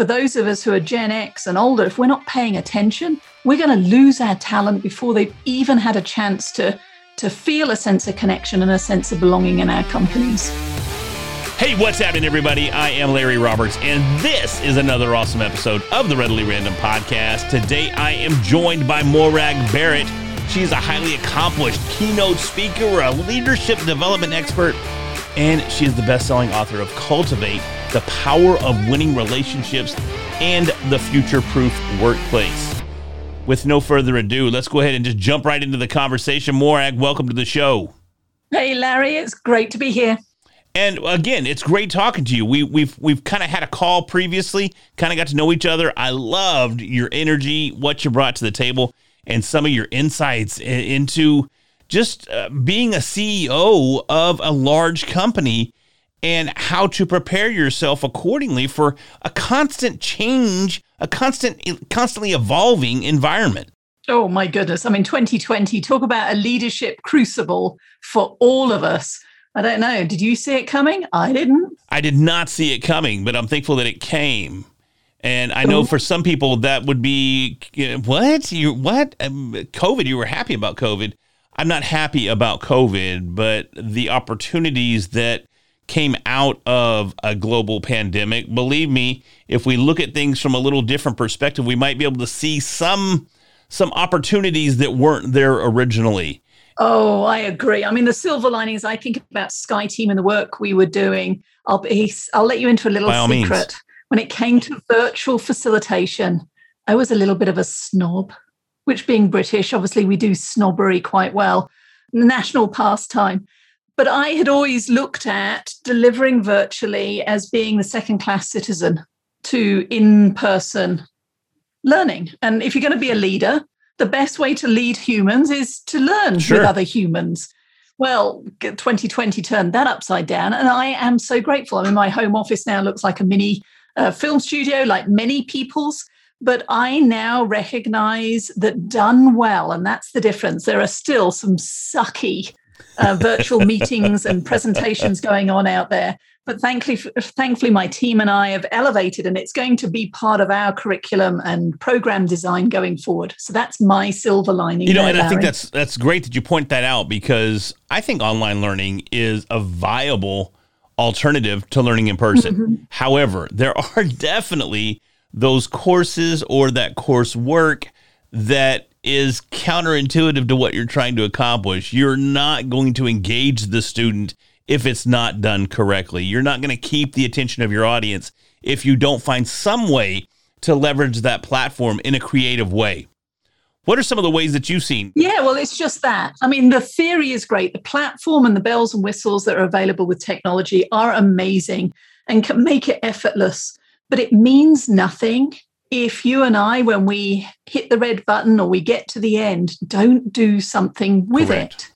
for those of us who are Gen X and older, if we're not paying attention, we're going to lose our talent before they've even had a chance to, to feel a sense of connection and a sense of belonging in our companies. Hey, what's happening, everybody? I am Larry Roberts, and this is another awesome episode of the Readily Random podcast. Today, I am joined by Morag Barrett. She's a highly accomplished keynote speaker, a leadership development expert, and she is the best selling author of Cultivate the power of winning relationships, and the future proof workplace. With no further ado, let's go ahead and just jump right into the conversation. Morag, welcome to the show. Hey, Larry, it's great to be here. And again, it's great talking to you. We, we've we've kind of had a call previously, kind of got to know each other. I loved your energy, what you brought to the table, and some of your insights into just uh, being a CEO of a large company and how to prepare yourself accordingly for a constant change, a constant, constantly evolving environment. Oh my goodness. I mean, 2020, talk about a leadership crucible for all of us. I don't know. Did you see it coming? I didn't. I did not see it coming, but I'm thankful that it came. And I know for some people that would be you know, what you what um, COVID. You were happy about COVID. I'm not happy about COVID, but the opportunities that came out of a global pandemic. Believe me, if we look at things from a little different perspective, we might be able to see some some opportunities that weren't there originally. Oh, I agree. I mean, the silver linings. I think about Skye Team and the work we were doing. I'll be, I'll let you into a little secret. Means. When it came to virtual facilitation, I was a little bit of a snob. Which, being British, obviously we do snobbery quite well. National pastime. But I had always looked at delivering virtually as being the second class citizen to in person learning. And if you're going to be a leader, the best way to lead humans is to learn sure. with other humans. Well, 2020 turned that upside down. And I am so grateful. I mean, my home office now looks like a mini uh, film studio, like many people's. But I now recognize that done well, and that's the difference. There are still some sucky uh, virtual meetings and presentations going on out there. But thankfully, thankfully, my team and I have elevated, and it's going to be part of our curriculum and program design going forward. So that's my silver lining. You know, there, and Larry. I think that's that's great that you point that out because I think online learning is a viable alternative to learning in person. Mm-hmm. However, there are definitely those courses or that coursework that is counterintuitive to what you're trying to accomplish. You're not going to engage the student if it's not done correctly. You're not going to keep the attention of your audience if you don't find some way to leverage that platform in a creative way. What are some of the ways that you've seen? Yeah, well, it's just that. I mean, the theory is great. The platform and the bells and whistles that are available with technology are amazing and can make it effortless, but it means nothing if you and I, when we hit the red button or we get to the end, don't do something with Correct. it.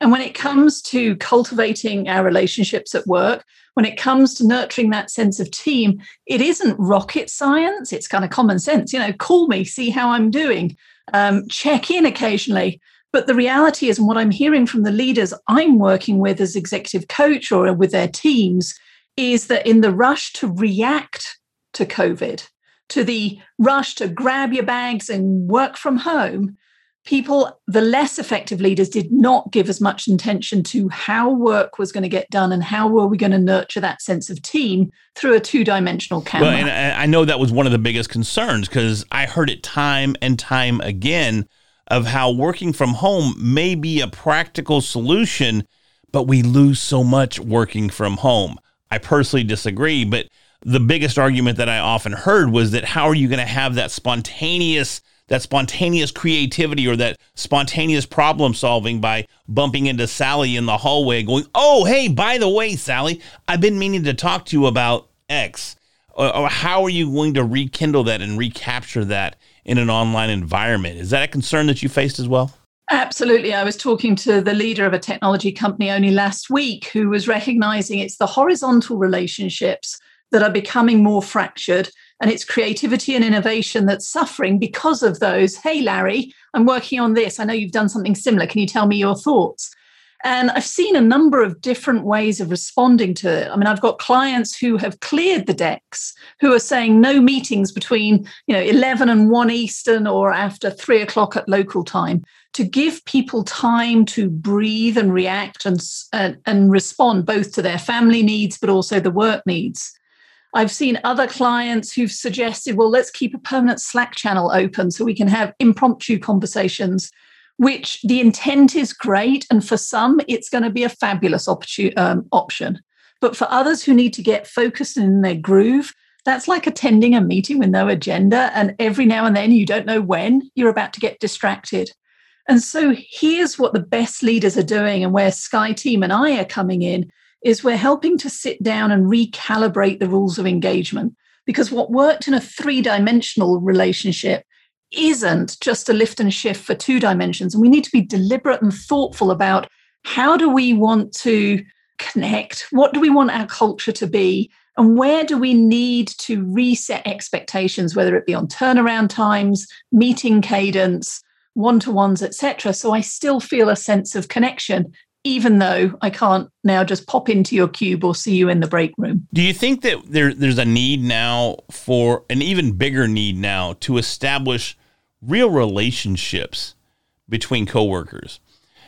And when it comes to cultivating our relationships at work, when it comes to nurturing that sense of team, it isn't rocket science. It's kind of common sense. You know, call me, see how I'm doing, um, check in occasionally. But the reality is, and what I'm hearing from the leaders I'm working with as executive coach or with their teams, is that in the rush to react to COVID, to the rush to grab your bags and work from home, people, the less effective leaders, did not give as much attention to how work was going to get done and how were we going to nurture that sense of team through a two dimensional camera. Well, and I know that was one of the biggest concerns because I heard it time and time again of how working from home may be a practical solution, but we lose so much working from home. I personally disagree, but the biggest argument that I often heard was that how are you going to have that spontaneous that spontaneous creativity or that spontaneous problem solving by bumping into Sally in the hallway going, "Oh, hey, by the way, Sally, I've been meaning to talk to you about X." Or, or how are you going to rekindle that and recapture that in an online environment? Is that a concern that you faced as well? Absolutely. I was talking to the leader of a technology company only last week who was recognizing it's the horizontal relationships that are becoming more fractured and it's creativity and innovation that's suffering because of those hey larry i'm working on this i know you've done something similar can you tell me your thoughts And I've seen a number of different ways of responding to it. I mean, I've got clients who have cleared the decks, who are saying no meetings between, you know, 11 and 1 Eastern or after three o'clock at local time to give people time to breathe and react and, and, and respond both to their family needs, but also the work needs. I've seen other clients who've suggested, well, let's keep a permanent Slack channel open so we can have impromptu conversations which the intent is great. And for some, it's going to be a fabulous um, option. But for others who need to get focused in their groove, that's like attending a meeting with no agenda. And every now and then, you don't know when you're about to get distracted. And so here's what the best leaders are doing, and where Skye Team and I are coming in is we're helping to sit down and recalibrate the rules of engagement. Because what worked in a three dimensional relationship isn't just a lift and shift for two dimensions. And we need to be deliberate and thoughtful about how do we want to connect? What do we want our culture to be? And where do we need to reset expectations, whether it be on turnaround times, meeting cadence, one to ones, etc. So I still feel a sense of connection, even though I can't now just pop into your cube or see you in the break room. Do you think that there, there's a need now for an even bigger need now to establish real relationships between coworkers.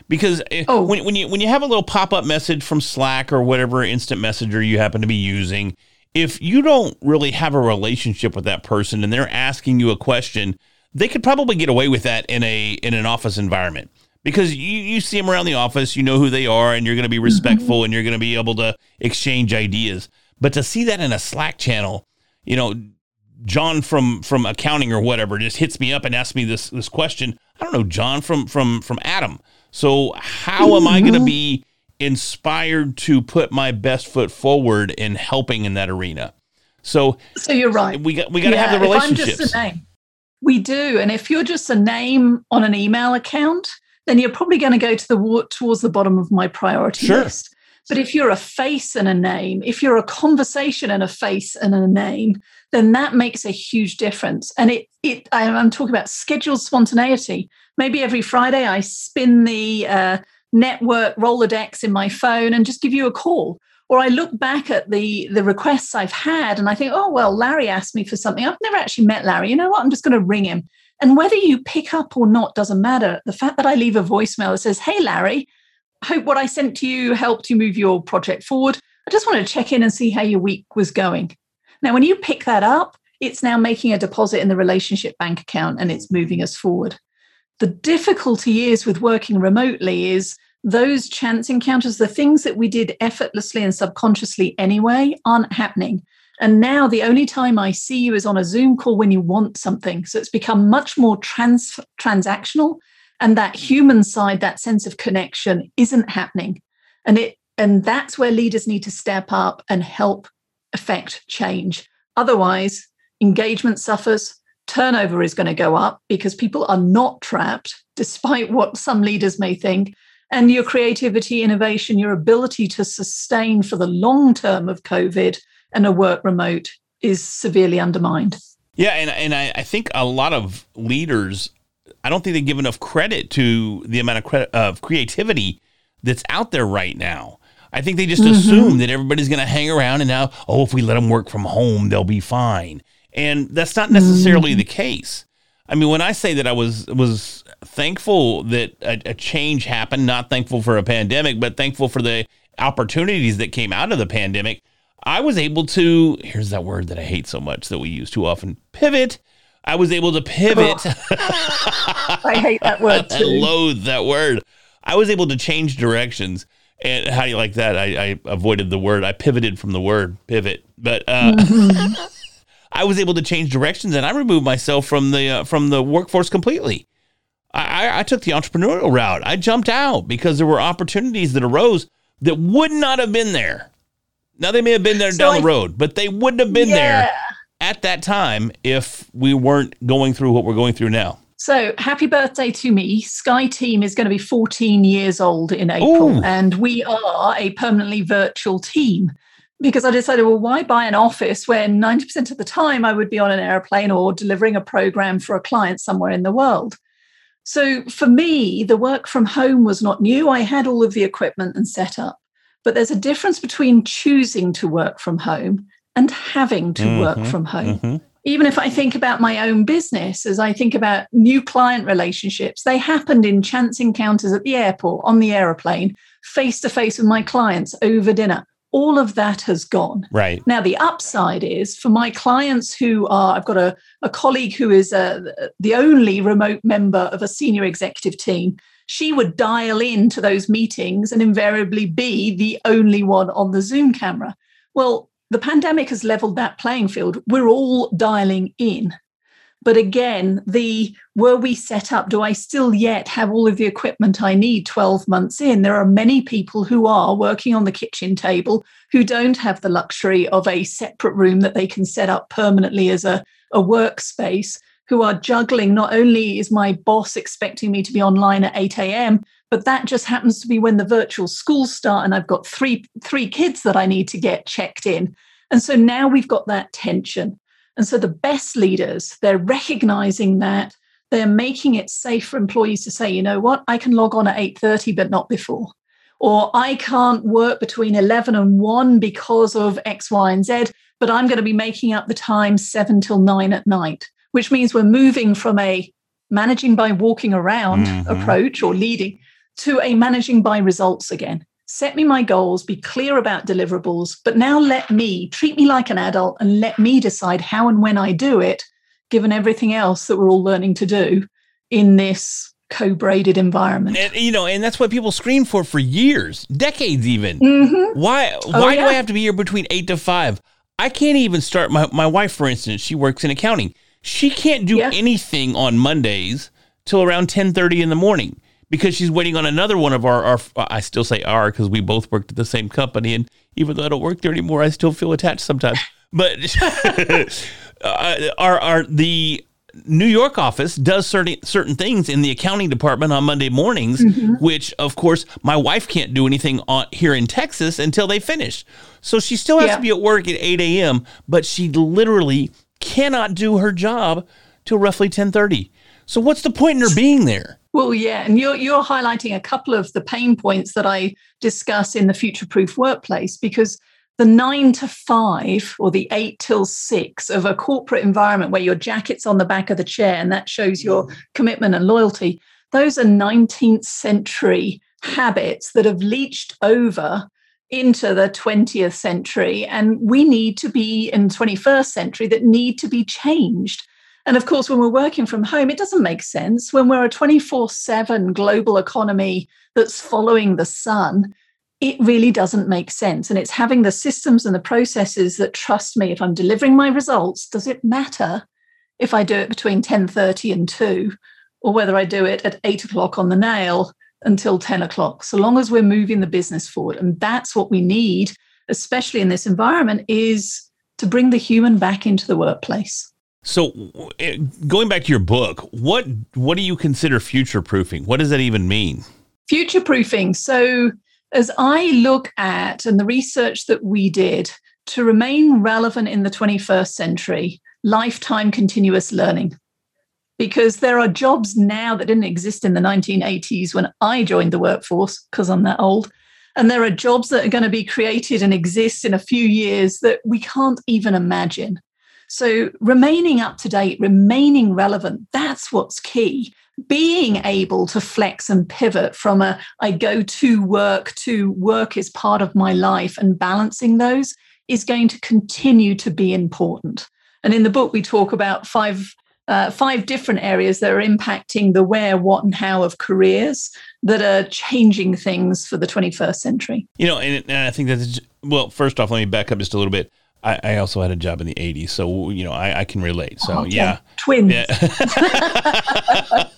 Because eh, oh. when, when you when you have a little pop up message from Slack or whatever instant messenger you happen to be using, if you don't really have a relationship with that person and they're asking you a question, they could probably get away with that in a in an office environment because you, you see them around the office, you know who they are, and you're going to be mm-hmm. respectful mm-hmm. and you're going to be able to exchange ideas. But to see that in a Slack channel, you know, John from from accounting or whatever just hits me up and asks me this this question. I don't know John from from from Adam. So how am I going to mm-hmm. be inspired to put my best foot forward in helping in that arena? So so you're right. We got we got to yeah, have the relationships. I'm just a name. We do, and if you're just a name on an email account, then you're probably going to go to the towards the bottom of my priority sure. list. But if you're a face and a name, if you're a conversation and a face and a name, then that makes a huge difference. And it, it I'm talking about scheduled spontaneity. Maybe every Friday I spin the uh, network Rolodex in my phone and just give you a call. Or I look back at the the requests I've had and I think, oh well, Larry asked me for something. I've never actually met Larry. You know what? I'm just going to ring him. And whether you pick up or not doesn't matter. The fact that I leave a voicemail that says, "Hey Larry, I hope what I sent to you helped you move your project forward. I just want to check in and see how your week was going. Now, when you pick that up, it's now making a deposit in the relationship bank account and it's moving us forward. The difficulty is with working remotely is those chance encounters, the things that we did effortlessly and subconsciously anyway, aren't happening. And now the only time I see you is on a Zoom call when you want something. So it's become much more trans- transactional and that mm. human side that sense of connection isn't happening. And it and that's where leaders need to step up and help affect change. Otherwise engagement suffers turnover is going to go up because people are not trapped despite what some leaders may think. And your creativity innovation your ability to sustain for the long term of covid and a work remote is severely undermined yeah and, and I, I think a lot of leaders I don't think they give enough credit to the amount of credit of creativity that's out there right now. I think they just mm-hmm. assume that everybody's going to hang around and now, oh, if we let them work from home, they'll be fine. And that's not necessarily mm-hmm. the case. I mean, when I say that I was was thankful that a, a, change happened, not thankful for a pandemic, but thankful for the opportunities that came out of the pandemic, I was able to. Here's that word that I hate so much that we use too often: pivot I was able to pivot. Oh. I hate that word too. I loathe that word. I was able to change directions. And how do you like that? I, I avoided the word. I pivoted from the word pivot, but uh, mm-hmm. I was able to change directions, and I removed myself from the uh, from the workforce completely. I, I took the entrepreneurial route. I jumped out because there were opportunities that arose that would not have been there. Now they may have been there so down I, the road, but they wouldn't have been yeah. there at that time if we weren't going through what we're going through now. So, happy birthday to me. Skye Team is going to be 14 years old in April, Ooh. and we are a permanently virtual team because I decided, well, why buy an office when 90% of the time I would be on an airplane or delivering a program for a client somewhere in the world? So for me, the work from home was not new. I had all of the equipment and set up. But there's a difference between choosing to work from home and having to mm-hmm, work from home. Mm-hmm. Even if I think about my own business, as I think about new client relationships, they happened in chance encounters at the airport, on the aeroplane, face to face with my clients over dinner all of that has gone. Right. Now, the upside is for my clients who are, I've got a, a colleague who is a, uh, the only remote member of a senior executive team. She would dial in to those meetings and invariably be the only one on the Zoom camera. Well, the pandemic has leveled that playing field. We're all dialing in. But again, the were we set up, do I still yet have all of the equipment I need 12 months in? There are many people who are working on the kitchen table who don't have the luxury of a separate room that they can set up permanently as a, a workspace, who are juggling not only is my boss expecting me to be online at 8 a.m., but that just happens to be when the virtual schools start and I've got three three kids that I need to get checked in. And so now we've got that tension. And so the best leaders, they're recognizing that they're making it safe for employees to say, you know what, I can log on at 8:30, but not before. Or I can't work between 11 and 1 because of X, Y, and Z, but I'm going to be making up the time 7 till 9 at night, which means we're moving from a managing by walking around mm-hmm. approach or leading to a managing by results again set me my goals, be clear about deliverables, but now let me treat me like an adult and let me decide how and when I do it, given everything else that we're all learning to do in this co-braided environment. And, you know, and that's what people scream for for years, decades even. Mm-hmm. Why oh, why oh, yeah. do I have to be here between 8 to 5? I can't even start my my wife for instance, she works in accounting. She can't do yeah. anything on Mondays till around 10:30 in the morning because she's waiting on another one of our, our I still say our because we both worked at the same company. And even though I don't work there anymore, I still feel attached sometimes. But uh, our, our, the New York office does certain certain things in the accounting department on Monday mornings, mm-hmm. which of course my wife can't do anything on, here in Texas until they finish. So she still has yeah. to be at work at 8 a.m., but she literally cannot do her job till roughly 10:30. So what's the point in her being there? Well, yeah, and you're you're highlighting a couple of the pain points that I discuss in the future proof workplace because the nine to five or the eight till six of a corporate environment where your jacket's on the back of the chair and that shows your commitment and loyalty, those are 19th century habits that have leached over into the 20th century and we need to be in 21st century that need to be changed and of course, when we're working from home, it doesn't make sense. When we're a 24 7 global economy that's following the sun, it really doesn't make sense. And it's having the systems and the processes that trust me if I'm delivering my results, does it matter if I do it between 10:30 and 2 or whether I do it at 8 o'clock on the nail until 10 o'clock, so long as we're moving the business forward. And that's what we need, especially in this environment, is to bring the human back into the workplace. So, eh, going back to your book, what what do you consider future proofing? What does that even mean? Future proofing. So, as I look at and the research that we did to remain relevant in the 21st century, lifetime continuous learning. Because there are jobs now that didn't exist in the 1980s when I joined the workforce, because I'm that old. And there are jobs that are going to be created and exist in a few years that we can't even imagine. So remaining up to date, remaining relevant, that's what's key. Being able to flex and pivot from a I go to work to work is part of my life and balancing those is going to continue to be important. And in the book, we talk about five uh, five different areas that are impacting the where, what, and how of careers that are changing things for the 21st century. You know, and, and I think that's well. First off, let me back up just a little bit. I, I, also had a job in the 80s, so you know I, I can relate. So okay. yeah, twins. Yeah.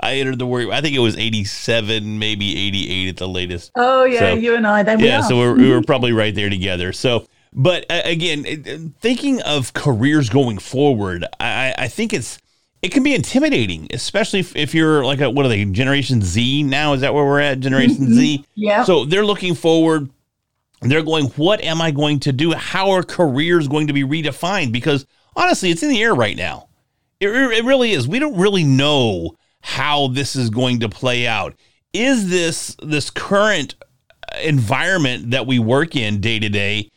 I entered the work. I think it was 87, maybe 88 at the latest. Oh yeah, so, you and I. Then yeah, so we're, we were probably right there together. So, but uh, again, thinking of careers going forward, I, I think it's it can be intimidating, especially if, if you're like a, what are they, Generation Z now? Is that where we're at? Generation mm-hmm. Z. Yeah. So they're looking forward they're going, what am I going to do? How are careers going to be redefined? Because honestly, it's in the air right now. It, it really is. We don't really know how this is going to play out. Is this this current environment that we work in day to day?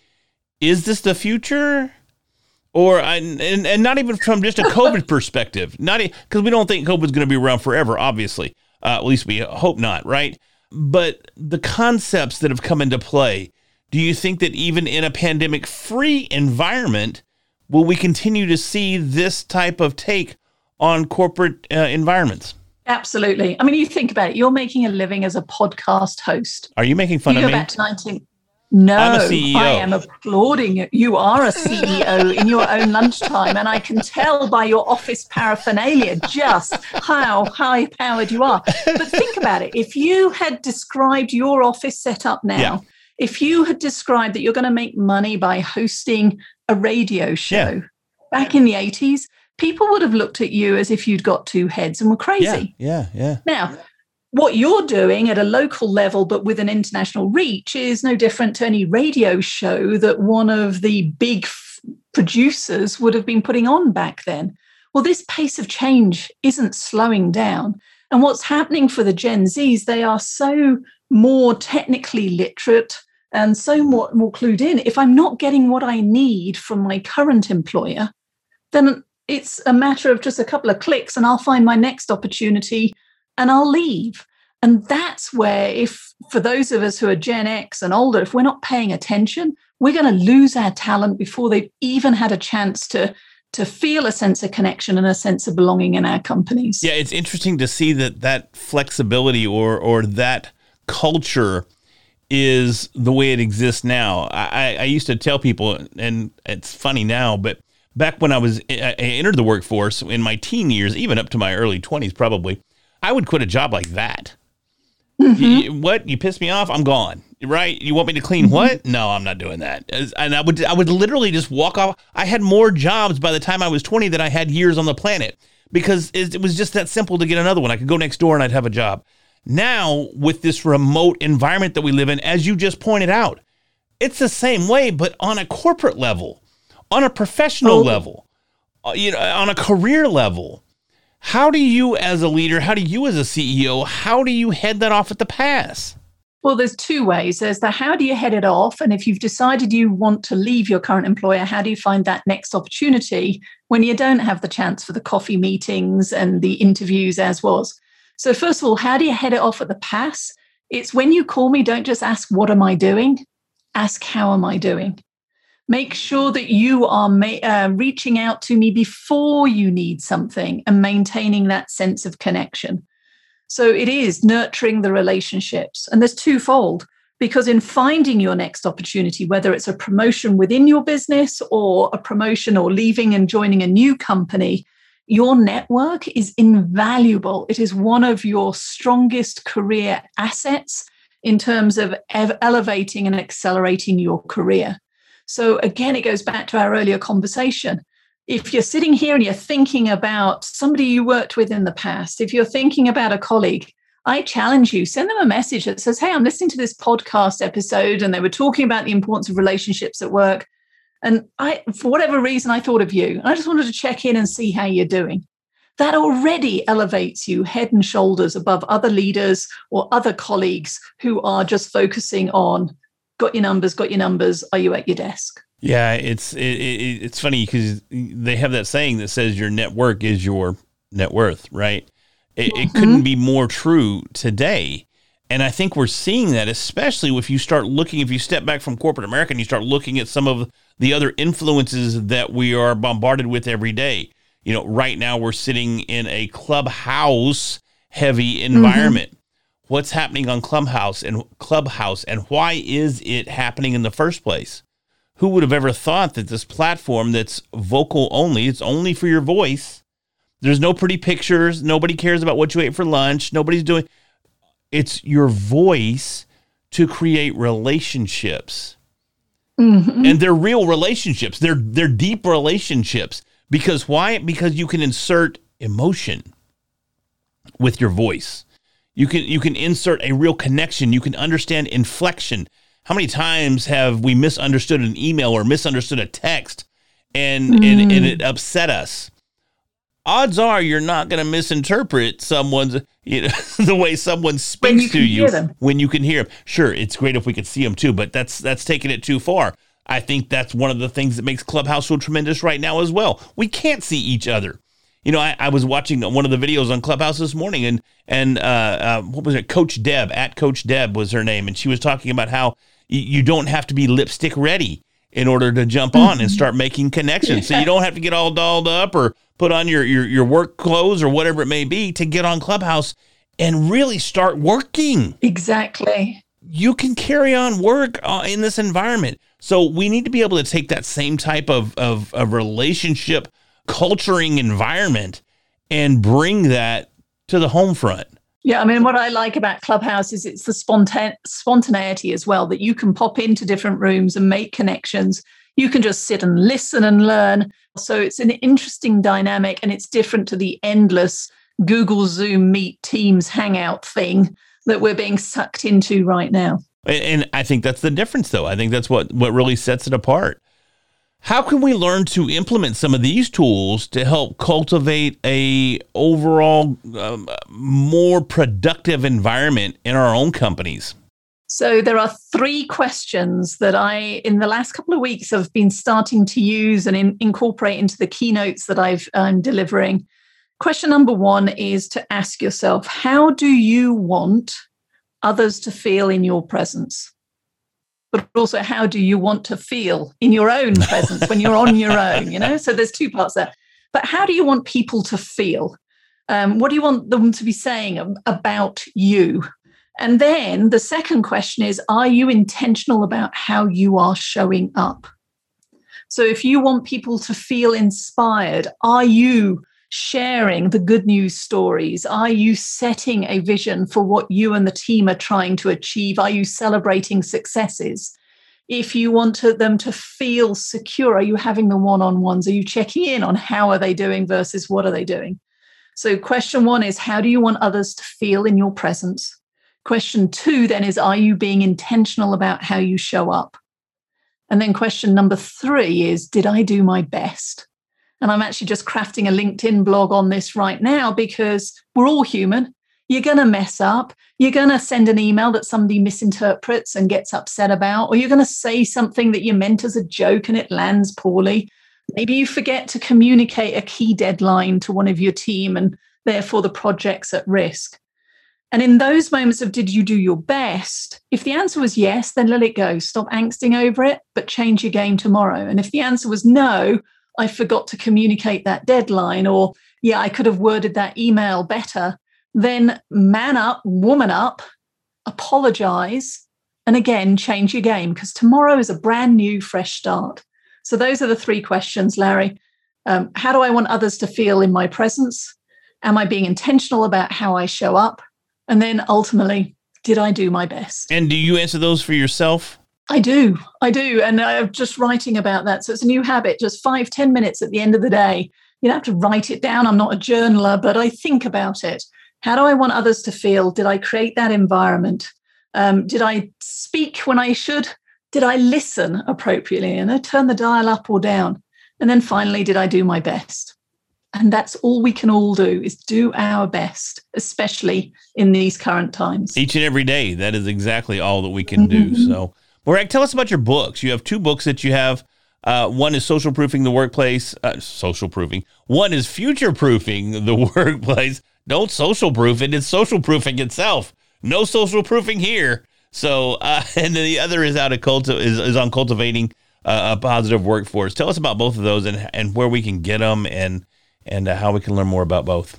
Is this the future? Or and, and not even from just a COVID perspective, not because we don't think COVID is going to be around forever. Obviously, uh, at least we hope not, right? But the concepts that have come into play, do you think that even in a pandemic free environment, will we continue to see this type of take on corporate uh, environments? Absolutely. I mean, you think about it. You're making a living as a podcast host. Are you making fun you of me? Back to 19- no, I am applauding you. You are a CEO in your own lunchtime, and I can tell by your office paraphernalia just how high powered you are. But think about it. If you had described your office setup now, yeah. if you had described that you're going to make money by hosting a radio show yeah. back in the 80s, people would have looked at you as if you'd got two heads and were crazy. Yeah, yeah, yeah. Now, what you're doing at a local level, but with an international reach, is no different to any radio show that one of the big f- producers would have been putting on back then. Well, this pace of change isn't slowing down. And what's happening for the Gen Zs, they are so more technically literate and so more, more clued in. If I'm not getting what I need from my current employer, then it's a matter of just a couple of clicks and I'll find my next opportunity and I'll leave. And that's where, if for those of us who are Gen X and older, if we're not paying attention, we're going to lose our talent before they've even had a chance to to feel a sense of connection and a sense of belonging in our companies. Yeah, it's interesting to see that that flexibility or or that culture is the way it exists now. I, I used to tell people, and it's funny now, but back when I was I entered the workforce in my teen years, even up to my early twenties, probably I would quit a job like that. Mm-hmm. You, what you piss me off? I'm gone. Right? You want me to clean mm-hmm. what? No, I'm not doing that. And I would I would literally just walk off. I had more jobs by the time I was 20 than I had years on the planet because it, it was just that simple to get another one. I could go next door and I'd have a job. Now with this remote environment that we live in, as you just pointed out, it's the same way, but on a corporate level, on a professional oh. level, uh, you know, on a career level how do you, as a leader, how do you, as a CEO, how do you head that off at the pass? Well, there's two ways. There's the how do you head it off? And if you've decided you want to leave your current employer, how do you find that next opportunity when you don't have the chance for the coffee meetings and the interviews as was? So, first of all, how do you head it off at the pass? It's when you call me, don't just ask, What am I doing? Ask, How am I doing? Make sure that you are ma- uh, reaching out to me before you need something and maintaining that sense of connection. So it is nurturing the relationships. And there's twofold because in finding your next opportunity, whether it's a promotion within your business or a promotion or leaving and joining a new company, your network is invaluable. It is one of your strongest career assets in terms of ev- elevating and accelerating your career. So again, it goes back to our earlier conversation. If you're sitting here and you're thinking about somebody you worked with in the past, if you're thinking about a colleague, I challenge you, send them a message that says, Hey, I'm listening to this podcast episode, and they were talking about the importance of relationships at work. And I, for whatever reason, I thought of you. I just wanted to check in and see how you're doing. That already elevates you head and shoulders above other leaders or other colleagues who are just focusing on got your numbers, got your numbers. Are you at your desk? Yeah, it's it, it, it's funny because they have that saying that says your network is your net worth, right? It, mm-hmm. it couldn't be more true today. And I think we're seeing that, especially if you start looking, if you step back from corporate America and you start looking at some of the other influences that we are bombarded with every day. You know, right now we're sitting in a clubhouse heavy mm-hmm. environment. Mm-hmm what's happening on Clubhouse and Clubhouse and why is it happening in the first place? Who would have ever thought that this platform that's vocal only, it's only for your voice. There's no pretty pictures, nobody cares about what you ate for lunch, nobody's doing it's your voice to create relationships. Mm-hmm. And they're real relationships. They're they're deep relationships. Because why? Because you can insert emotion with your voice. You can you can insert a real connection. You can understand inflection. How many times have we misunderstood an email or misunderstood a text and mm. and, and it upset us? odds are you're not going to misinterpret someone's you know the way someone speaks to you when you can hear them. Sure, it's great if we could see them too, but that's that's taking it too far. I think that's one of the things that makes Clubhouse so tremendous right now as well. We can't see each other. You know, I, I was watching one of the videos on Clubhouse this morning, and and uh, uh, what was it? Coach Deb at Coach Deb was her name, and she was talking about how you don't have to be lipstick ready in order to jump on and mm-hmm. start making connections. So you don't have to get all dolled up or put on your, your, your work clothes or whatever it may be to get on Clubhouse and really start working. Exactly. You can carry on work uh, in this environment. So we need to be able to take that same type of, of, of relationship culturing environment and bring that to the home front. Yeah, I mean, what I like about Clubhouse is it's the spontan- spontaneity as well that you can pop into different rooms and make connections. You can just sit and listen and learn. So it's an interesting dynamic and it's different to the endless Google, Zoom, Meet, Teams, Hangout thing that we're being sucked into right now. And I think that's the difference, though. I think that's what, what really sets it apart. How can we learn to implement some of these tools to help cultivate a overall um, more productive environment in our own companies? So there are three questions that I, in the last couple of weeks, have been starting to use and in, incorporate into the keynotes that I've I'm delivering. Question number one is to ask yourself, how do you want others to feel in your presence? But also how do you want to feel in your own presence when you're on your own you know? So there's two parts there. But how do you want people to feel? Um, what do you want them to be saying about you? And then the second question is are you intentional about how you are showing up? So if you want people to feel inspired are you sharing the good news stories? Are you setting a vision for what you and the team are trying to achieve? Are you celebrating successes? If you want to, them to feel secure, are you having the one-on-ones? Are you checking in on how are they doing versus what are they doing? So question one is how do you want others to feel in your presence? Question two then is are you being intentional about how you show up? And then question number three is did I do my best? And I'm actually just crafting a LinkedIn blog on this right now because we're all human. You're going to mess up. You're going to send an email that somebody misinterprets and gets upset about, or you're going to say something that you meant as a joke and it lands poorly. Maybe you forget to communicate a key deadline to one of your team and therefore the project's at risk. And in those moments of did you do your best? If the answer was yes, then let it go. Stop angsting over it, but change your game tomorrow. And if the answer was no, I forgot to communicate that deadline, or yeah, I could have worded that email better, then man up, woman up, apologize, and again, change your game because tomorrow is a brand new, fresh start. So, those are the three questions, Larry. Um, how do I want others to feel in my presence? Am I being intentional about how I show up? And then ultimately, did I do my best? And do you answer those for yourself? I do. I do. And I'm just writing about that. So it's a new habit, just five, ten minutes at the end of the day. You don't have to write it down. I'm not a journaler, but I think about it. How do I want others to feel? Did I create that environment? Um, did I speak when I should? Did I listen appropriately? And I turn the dial up or down? And then finally, did I do my best? And that's all we can all do is do our best, especially in these current times. Each and every day. That is exactly all that we can do. Mm-hmm. So Morag, tell us about your books. You have two books that you have. Uh, one is social proofing the workplace. Uh, social proofing. One is future proofing the workplace. Don't social proof it. It's social proofing itself. No social proofing here. So, uh, and then the other is out of culti- is, is on cultivating uh, a positive workforce. Tell us about both of those and and where we can get them and and uh, how we can learn more about both.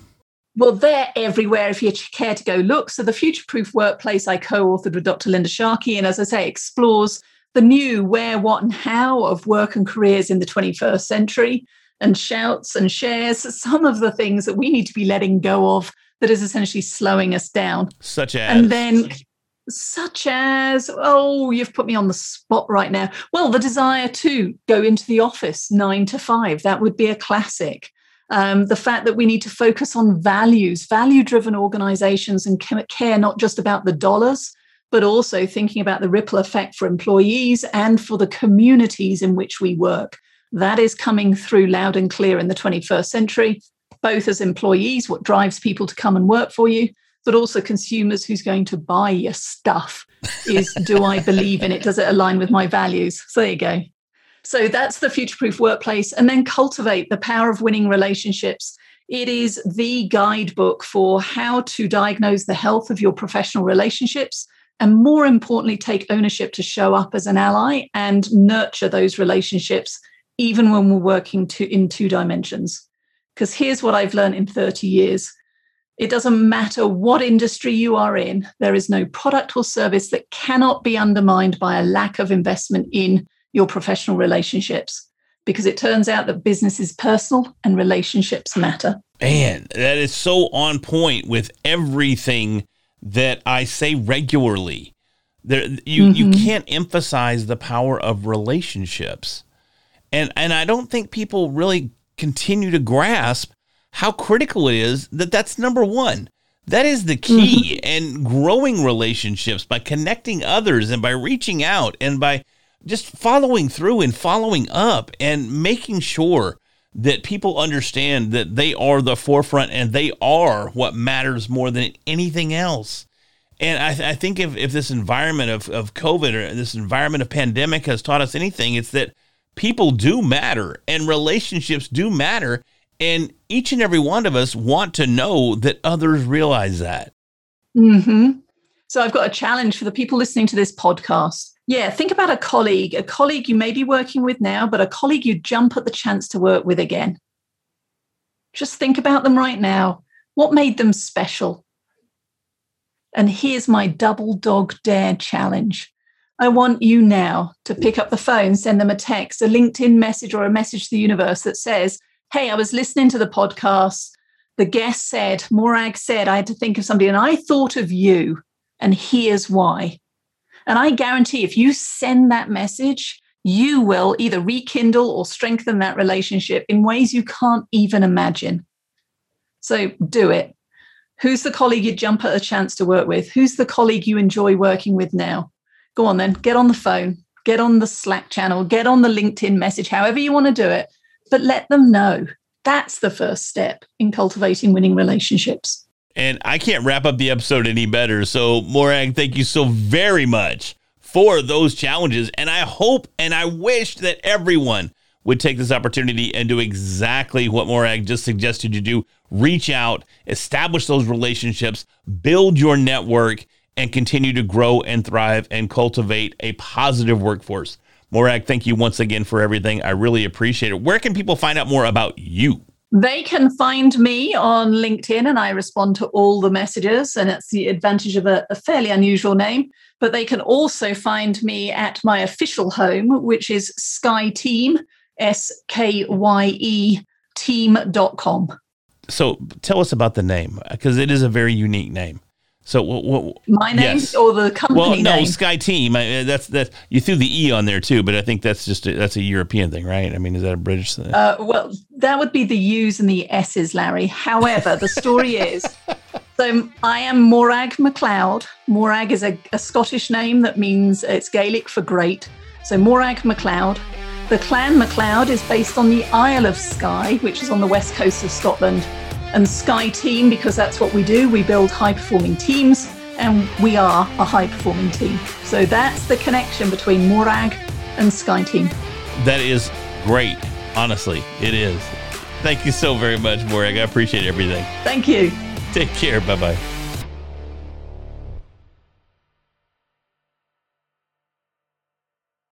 Well, they're everywhere if you care to go look. So, the Future Proof Workplace I co authored with Dr. Linda Sharkey, and as I say, explores the new where, what, and how of work and careers in the 21st century and shouts and shares some of the things that we need to be letting go of that is essentially slowing us down. Such as. And then such as oh you've put me on the spot right now well the desire to go into the office 9 to 5 that would be a classic um, the fact that we need to focus on values, value driven organizations, and care not just about the dollars, but also thinking about the ripple effect for employees and for the communities in which we work. That is coming through loud and clear in the 21st century. both as employees, what drives people to come and work for you, but also consumers who's going to buy your stuff is do I believe in it? Does it align with my values? So there you go. So that's the future proof workplace. And then cultivate the power of winning relationships. It is the guidebook for how to diagnose the health of your professional relationships and more importantly, take ownership to show up as an ally and nurture those relationships, even when we're working to, in two dimensions. Because here's what I've learned in 30 years it doesn't matter what industry you are in, there is no product or service that cannot be undermined by a lack of investment in your professional relationships. Because it turns out that business is personal and relationships matter. Man, that is so on point with everything that I say regularly. There, you mm-hmm. you can't emphasize the power of relationships, and and I don't think people really continue to grasp how critical it is that that's number one. That is the key, mm-hmm. and growing relationships by connecting others and by reaching out and by just following through and following up and making sure that people understand that they are the forefront and they are what matters more than anything else. And I, th- I think if, if this environment of, of COVID or this environment of pandemic has taught us anything, it's that people do matter and relationships do matter. And each and every one of us want to know that others realize that. Mm-hmm. So I've got a challenge for the people listening to this podcast. Yeah, think about a colleague, a colleague you may be working with now, but a colleague you jump at the chance to work with again. Just think about them right now. What made them special? And here's my double dog dare challenge. I want you now to pick up the phone, send them a text, a LinkedIn message, or a message to the universe that says, Hey, I was listening to the podcast. The guest said, Morag said, I had to think of somebody, and I thought of you, and here's why. And I guarantee if you send that message, you will either rekindle or strengthen that relationship in ways you can't even imagine. So do it. Who's the colleague you'd jump at a chance to work with? Who's the colleague you enjoy working with now? Go on then, get on the phone, get on the Slack channel, get on the LinkedIn message, however you want to do it, but let them know. That's the first step in cultivating winning relationships. And I can't wrap up the episode any better. So, Morag, thank you so very much for those challenges. And I hope and I wish that everyone would take this opportunity and do exactly what Morag just suggested you do reach out, establish those relationships, build your network, and continue to grow and thrive and cultivate a positive workforce. Morag, thank you once again for everything. I really appreciate it. Where can people find out more about you? They can find me on LinkedIn and I respond to all the messages, and it's the advantage of a, a, fairly unusual name. But they can also find me at my official home, which is Skye Team, S K Y E team.com. So tell us about the name because it is a very unique name. So what, what, my name yes. or the company well, no, name? Skye Team. That's that. You threw the e on there too, but I think that's just a, that's a European thing, right? I mean, is that a British thing? Uh, well, that would be the U's and the S's, Larry. However, the story is. So I am Morag MacLeod. Morag is a, a Scottish name that means it's Gaelic for great. So Morag MacLeod. The clan MacLeod is based on the Isle of Skye, which is on the west coast of Scotland and Skye Team because that's what we do. We build high performing teams and we are a high performing team. So that's the connection between Morag and Skye Team. That is great. Honestly, it is. Thank you so very much, Morag. I appreciate everything. Thank you. Take care. Bye bye.